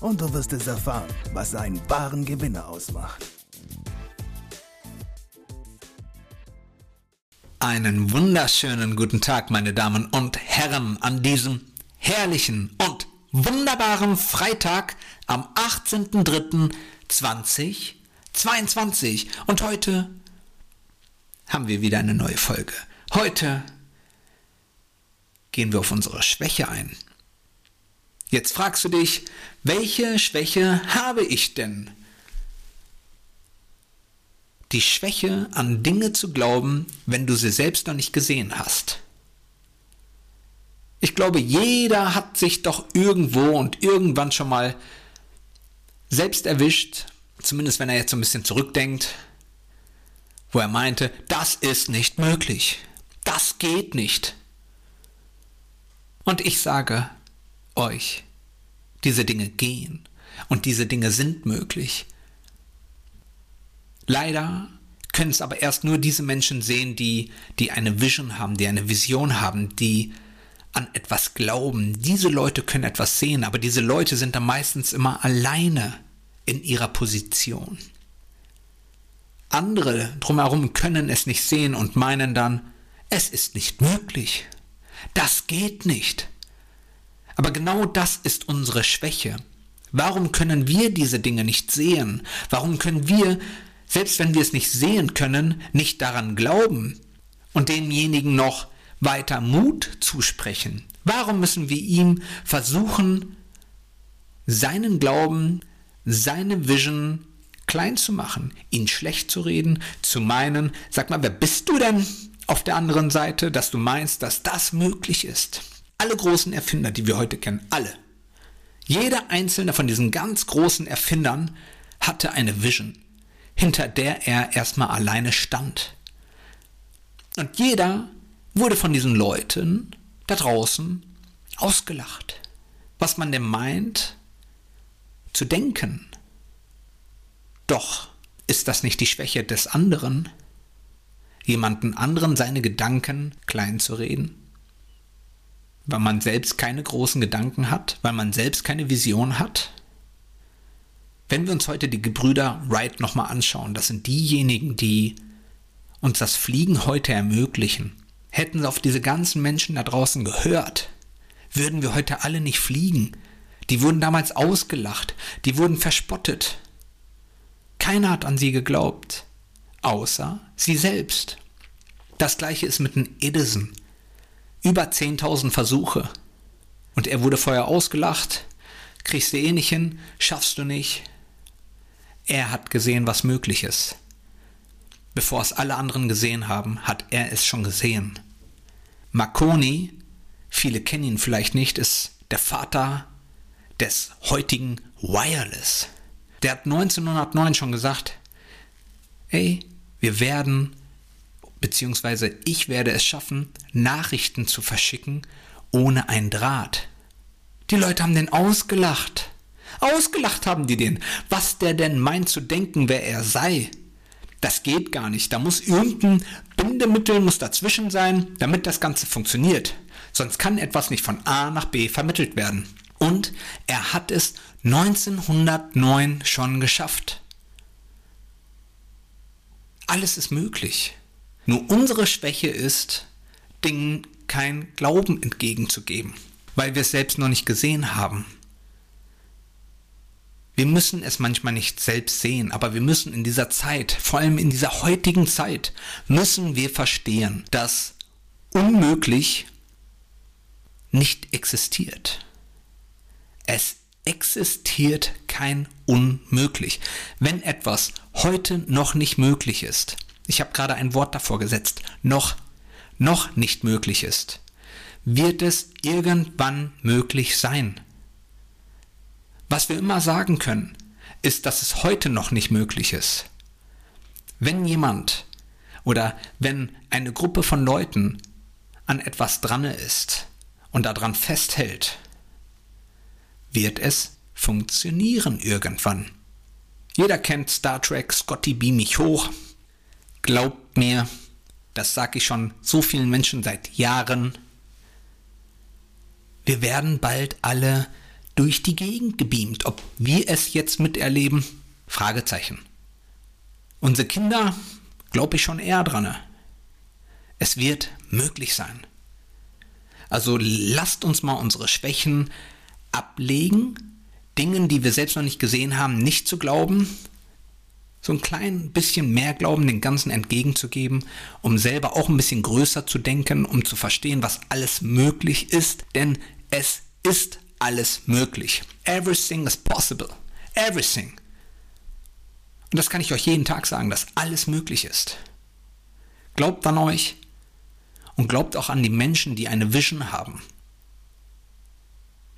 und du wirst es erfahren, was einen wahren Gewinner ausmacht. Einen wunderschönen guten Tag, meine Damen und Herren, an diesem herrlichen und wunderbaren Freitag am 18.03.2022. Und heute haben wir wieder eine neue Folge. Heute gehen wir auf unsere Schwäche ein. Jetzt fragst du dich, welche Schwäche habe ich denn? Die Schwäche, an Dinge zu glauben, wenn du sie selbst noch nicht gesehen hast. Ich glaube, jeder hat sich doch irgendwo und irgendwann schon mal selbst erwischt, zumindest wenn er jetzt so ein bisschen zurückdenkt, wo er meinte, das ist nicht möglich, das geht nicht. Und ich sage, euch. Diese Dinge gehen und diese Dinge sind möglich. Leider können es aber erst nur diese Menschen sehen, die, die eine Vision haben, die eine Vision haben, die an etwas glauben. Diese Leute können etwas sehen, aber diese Leute sind dann meistens immer alleine in ihrer Position. Andere drumherum können es nicht sehen und meinen dann, es ist nicht möglich. Das geht nicht. Aber genau das ist unsere Schwäche. Warum können wir diese Dinge nicht sehen? Warum können wir, selbst wenn wir es nicht sehen können, nicht daran glauben und demjenigen noch weiter Mut zusprechen? Warum müssen wir ihm versuchen, seinen Glauben, seine Vision klein zu machen, ihn schlecht zu reden, zu meinen, sag mal, wer bist du denn auf der anderen Seite, dass du meinst, dass das möglich ist? Alle großen Erfinder, die wir heute kennen, alle. Jeder einzelne von diesen ganz großen Erfindern hatte eine Vision, hinter der er erstmal alleine stand. Und jeder wurde von diesen Leuten da draußen ausgelacht. Was man denn meint zu denken. Doch ist das nicht die Schwäche des anderen, jemanden anderen seine Gedanken klein zu reden? Weil man selbst keine großen Gedanken hat, weil man selbst keine Vision hat? Wenn wir uns heute die Gebrüder Wright nochmal anschauen, das sind diejenigen, die uns das Fliegen heute ermöglichen. Hätten sie auf diese ganzen Menschen da draußen gehört, würden wir heute alle nicht fliegen. Die wurden damals ausgelacht, die wurden verspottet. Keiner hat an sie geglaubt, außer sie selbst. Das gleiche ist mit dem Edison. Über 10.000 Versuche. Und er wurde vorher ausgelacht. Kriegst du eh nicht hin, schaffst du nicht. Er hat gesehen, was möglich ist. Bevor es alle anderen gesehen haben, hat er es schon gesehen. Marconi, viele kennen ihn vielleicht nicht, ist der Vater des heutigen Wireless. Der hat 1909 schon gesagt, ey, wir werden beziehungsweise ich werde es schaffen, Nachrichten zu verschicken ohne ein Draht. Die Leute haben den ausgelacht. Ausgelacht haben die den. Was der denn meint zu denken, wer er sei. Das geht gar nicht. Da muss irgendein Bindemittel muss dazwischen sein, damit das Ganze funktioniert. Sonst kann etwas nicht von A nach B vermittelt werden. Und er hat es 1909 schon geschafft. Alles ist möglich. Nur unsere Schwäche ist, Dingen kein Glauben entgegenzugeben, weil wir es selbst noch nicht gesehen haben. Wir müssen es manchmal nicht selbst sehen, aber wir müssen in dieser Zeit, vor allem in dieser heutigen Zeit, müssen wir verstehen, dass unmöglich nicht existiert. Es existiert kein Unmöglich. Wenn etwas heute noch nicht möglich ist, ich habe gerade ein Wort davor gesetzt, noch, noch nicht möglich ist, wird es irgendwann möglich sein. Was wir immer sagen können, ist, dass es heute noch nicht möglich ist. Wenn jemand oder wenn eine Gruppe von Leuten an etwas dran ist und daran festhält, wird es funktionieren irgendwann. Jeder kennt Star Trek, Scotty beam mich hoch. Glaubt mir, das sage ich schon so vielen Menschen seit Jahren. Wir werden bald alle durch die Gegend gebeamt. Ob wir es jetzt miterleben? Fragezeichen. Unsere Kinder, glaube ich schon eher dran. Es wird möglich sein. Also lasst uns mal unsere Schwächen ablegen, Dingen, die wir selbst noch nicht gesehen haben, nicht zu glauben, so ein klein bisschen mehr Glauben den Ganzen entgegenzugeben, um selber auch ein bisschen größer zu denken, um zu verstehen, was alles möglich ist, denn es ist alles möglich. Everything is possible. Everything. Und das kann ich euch jeden Tag sagen, dass alles möglich ist. Glaubt an euch und glaubt auch an die Menschen, die eine Vision haben.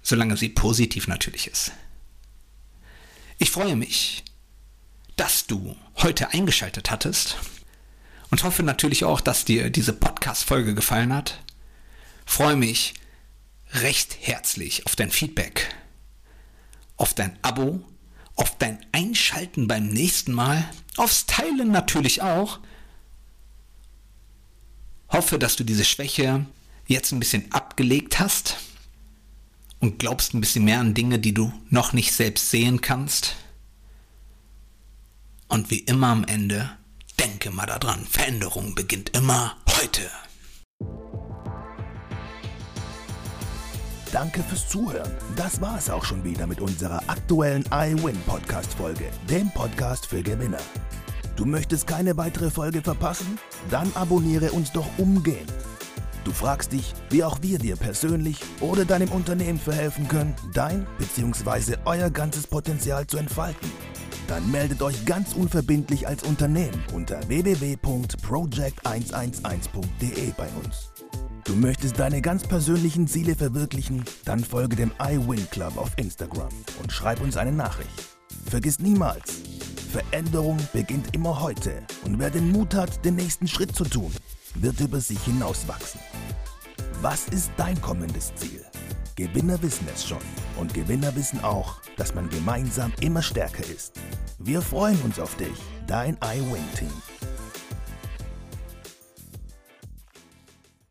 Solange sie positiv natürlich ist. Ich freue mich, dass du heute eingeschaltet hattest und hoffe natürlich auch, dass dir diese Podcast-Folge gefallen hat. Freue mich, recht herzlich auf dein Feedback, auf dein Abo, auf dein Einschalten beim nächsten Mal, aufs Teilen natürlich auch. Hoffe, dass du diese Schwäche jetzt ein bisschen abgelegt hast und glaubst ein bisschen mehr an Dinge, die du noch nicht selbst sehen kannst. Und wie immer am Ende, denke mal daran, Veränderung beginnt immer heute. Danke fürs Zuhören. Das war es auch schon wieder mit unserer aktuellen iWin Podcast Folge, dem Podcast für Gewinner. Du möchtest keine weitere Folge verpassen? Dann abonniere uns doch umgehend. Du fragst dich, wie auch wir dir persönlich oder deinem Unternehmen verhelfen können, dein bzw. euer ganzes Potenzial zu entfalten. Dann meldet euch ganz unverbindlich als Unternehmen unter www.project111.de bei uns. Du möchtest deine ganz persönlichen Ziele verwirklichen? Dann folge dem iWin Club auf Instagram und schreib uns eine Nachricht. Vergiss niemals, Veränderung beginnt immer heute und wer den Mut hat, den nächsten Schritt zu tun, wird über sich hinauswachsen. Was ist dein kommendes Ziel? Gewinner wissen es schon und Gewinner wissen auch, dass man gemeinsam immer stärker ist. Wir freuen uns auf dich, dein iWin-Team.